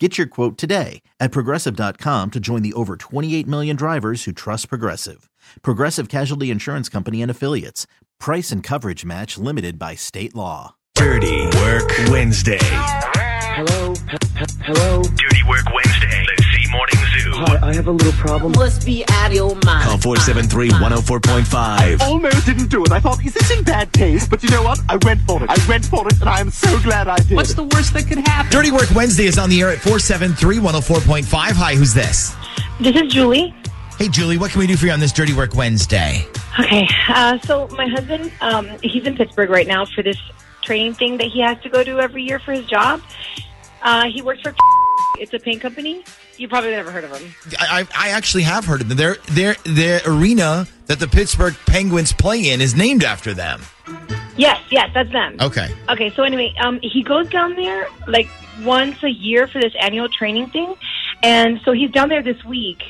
Get your quote today at progressive.com to join the over 28 million drivers who trust Progressive. Progressive Casualty Insurance Company and Affiliates. Price and coverage match limited by state law. Dirty Work Wednesday. Hello? H- h- hello? Dirty Work Wednesday. Hi, I have a little problem. must be out of your mind. Call 473 104.5. almost didn't do it. I thought, is this in bad taste? But you know what? I went for it. I went for it, and I am so glad I did. What's the worst that could happen? Dirty Work Wednesday is on the air at 473 104.5. Hi, who's this? This is Julie. Hey, Julie, what can we do for you on this Dirty Work Wednesday? Okay, uh, so my husband, um, he's in Pittsburgh right now for this training thing that he has to go to every year for his job. Uh, he works for it's a paint company. You probably never heard of them. I, I I actually have heard of them. Their, their, their arena that the Pittsburgh Penguins play in is named after them. Yes, yes, that's them. Okay. Okay, so anyway, um, he goes down there like once a year for this annual training thing, and so he's down there this week.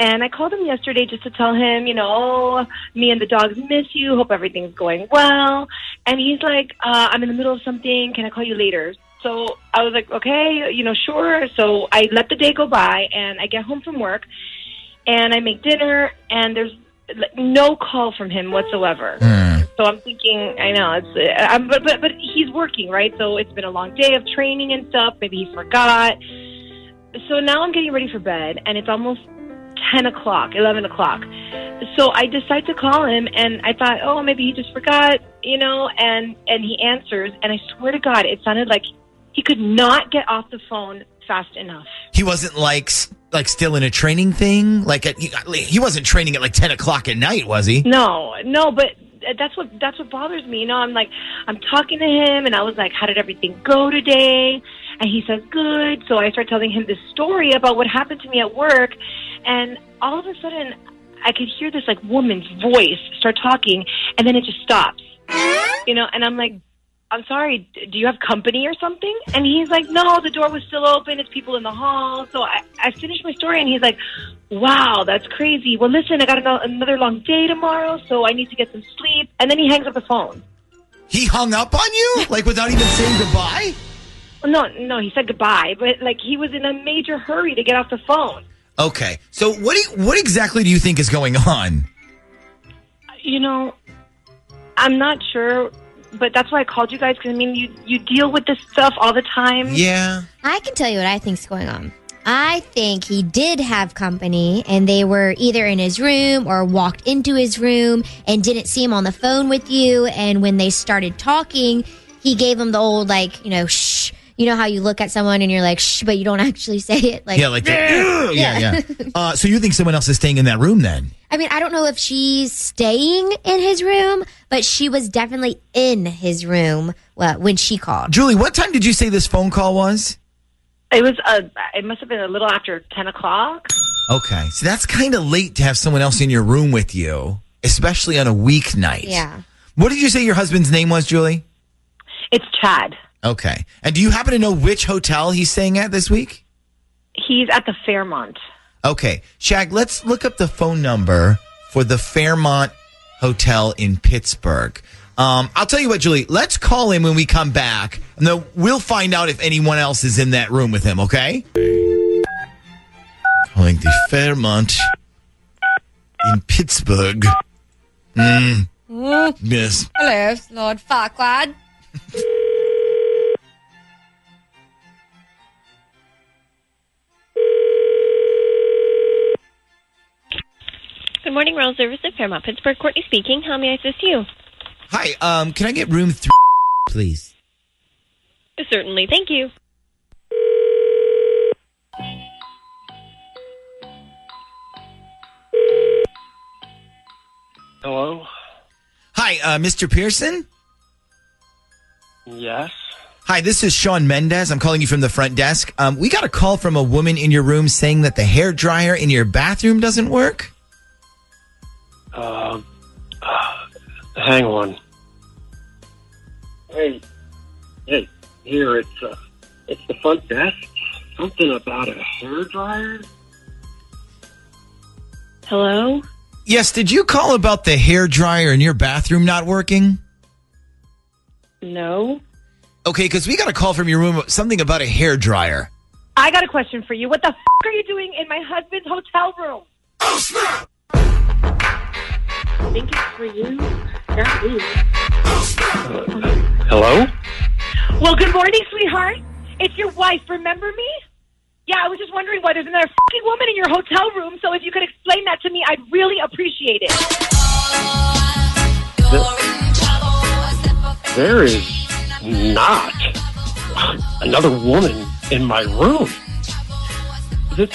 And I called him yesterday just to tell him, you know, oh, me and the dogs miss you. Hope everything's going well. And he's like, uh, I'm in the middle of something. Can I call you later? So I was like, okay, you know, sure. So I let the day go by, and I get home from work, and I make dinner, and there's like, no call from him whatsoever. So I'm thinking, I know it's, uh, I'm, but but but he's working, right? So it's been a long day of training and stuff. Maybe he forgot. So now I'm getting ready for bed, and it's almost ten o'clock, eleven o'clock. So I decide to call him, and I thought, oh, maybe he just forgot, you know. And and he answers, and I swear to God, it sounded like he could not get off the phone fast enough. He wasn't like like still in a training thing. Like at, he, he wasn't training at like ten o'clock at night, was he? No, no, but uh, that's what that's what bothers me. You know, I'm like I'm talking to him, and I was like, "How did everything go today?" And he says, "Good." So I start telling him this story about what happened to me at work, and all of a sudden, I could hear this like woman's voice start talking, and then it just stops. You know, and I'm like. I'm sorry, do you have company or something? And he's like, no, the door was still open. It's people in the hall. So I, I finished my story and he's like, wow, that's crazy. Well, listen, I got another long day tomorrow, so I need to get some sleep. And then he hangs up the phone. He hung up on you like without even saying goodbye. No, no, he said goodbye, but like he was in a major hurry to get off the phone. Okay, so what do you, what exactly do you think is going on? You know, I'm not sure, but that's why I called you guys because I mean, you you deal with this stuff all the time. Yeah. I can tell you what I think's going on. I think he did have company and they were either in his room or walked into his room and didn't see him on the phone with you. And when they started talking, he gave him the old, like, you know, shh. You know how you look at someone and you're like, shh, but you don't actually say it? Like, Yeah, like that. yeah, yeah. Uh, so you think someone else is staying in that room then? I mean, I don't know if she's staying in his room, but she was definitely in his room uh, when she called. Julie, what time did you say this phone call was? It was uh, it must have been a little after ten o'clock. Okay, so that's kind of late to have someone else in your room with you, especially on a weeknight. Yeah. What did you say your husband's name was, Julie? It's Chad. Okay. And do you happen to know which hotel he's staying at this week? He's at the Fairmont. Okay. Shag, let's look up the phone number for the Fairmont Hotel in Pittsburgh. Um, I'll tell you what, Julie, let's call him when we come back, and then we'll find out if anyone else is in that room with him, okay? Calling the Fairmont in Pittsburgh. Mm. Yes. Hello, Lord Farquaad. Good morning, Royal Service at Fairmont, Pittsburgh. Courtney speaking. How may I assist you? Hi, um, can I get room three, please? Certainly. Thank you. Hello? Hi, uh, Mr. Pearson? Yes? Hi, this is Sean Mendez. I'm calling you from the front desk. Um, we got a call from a woman in your room saying that the hair dryer in your bathroom doesn't work. Uh, hang on. Hey, hey, here it's uh, it's the front desk. Something about a hair dryer. Hello? Yes, did you call about the hair dryer in your bathroom not working? No. Okay, because we got a call from your room something about a hair dryer. I got a question for you. What the f- are you doing in my husband's hotel room? I think it's for you. Not me. Hello? Well, good morning, sweetheart. It's your wife. Remember me? Yeah, I was just wondering why there's another fucking woman in your hotel room. So if you could explain that to me, I'd really appreciate it. There is not another woman in my room. This,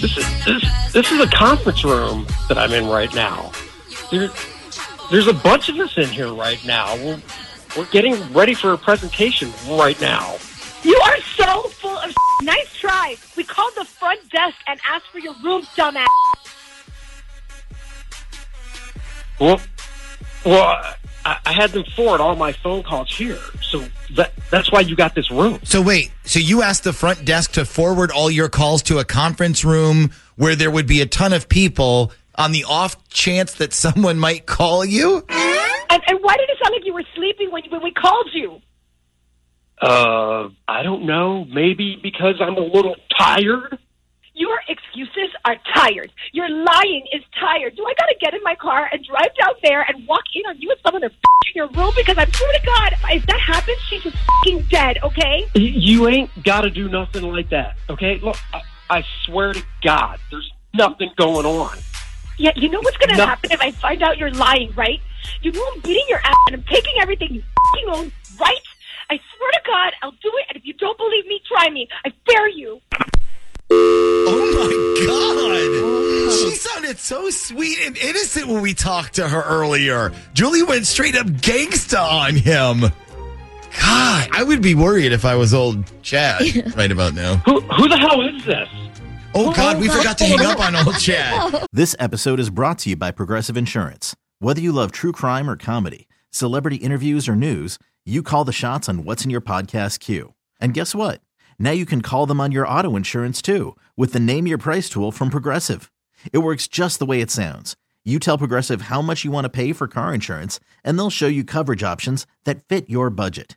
this is this, this is a conference room that I'm in right now. There, there's a bunch of us in here right now. We're, we're getting ready for a presentation right now. You are so full of nice try. We called the front desk and asked for your room, dumbass. Well, well, I, I had them forward all my phone calls here, so that that's why you got this room. So wait, so you asked the front desk to forward all your calls to a conference room where there would be a ton of people on the off chance that someone might call you? And, and why did it sound like you were sleeping when, when we called you? Uh, I don't know. Maybe because I'm a little tired. Your excuses are tired. Your lying is tired. Do I gotta get in my car and drive down there and walk in on you with someone that's in your room? Because I swear to God, if that happens, she's just fucking dead. Okay? You ain't got to do nothing like that. Okay? Look, I, I swear to God, there's nothing going on. Yeah, you know what's gonna No. happen if I find out you're lying, right? You know I'm beating your ass and I'm taking everything you fucking own, right? I swear to God, I'll do it. And if you don't believe me, try me. I dare you. Oh my God. Oh, she sounded so sweet and innocent when we talked to her earlier. Julie went straight up gangsta on him. God, I would be worried if I was old Chad right about now. Who who the hell is this? Oh God, we forgot to hang up on old Chad. This episode is brought to you by Progressive Insurance. Whether you love true crime or comedy, celebrity interviews or news, you call the shots on what's in your podcast queue. And guess what? Now you can call them on your auto insurance too with the Name Your Price tool from Progressive. It works just the way it sounds. You tell Progressive how much you want to pay for car insurance, and they'll show you coverage options that fit your budget.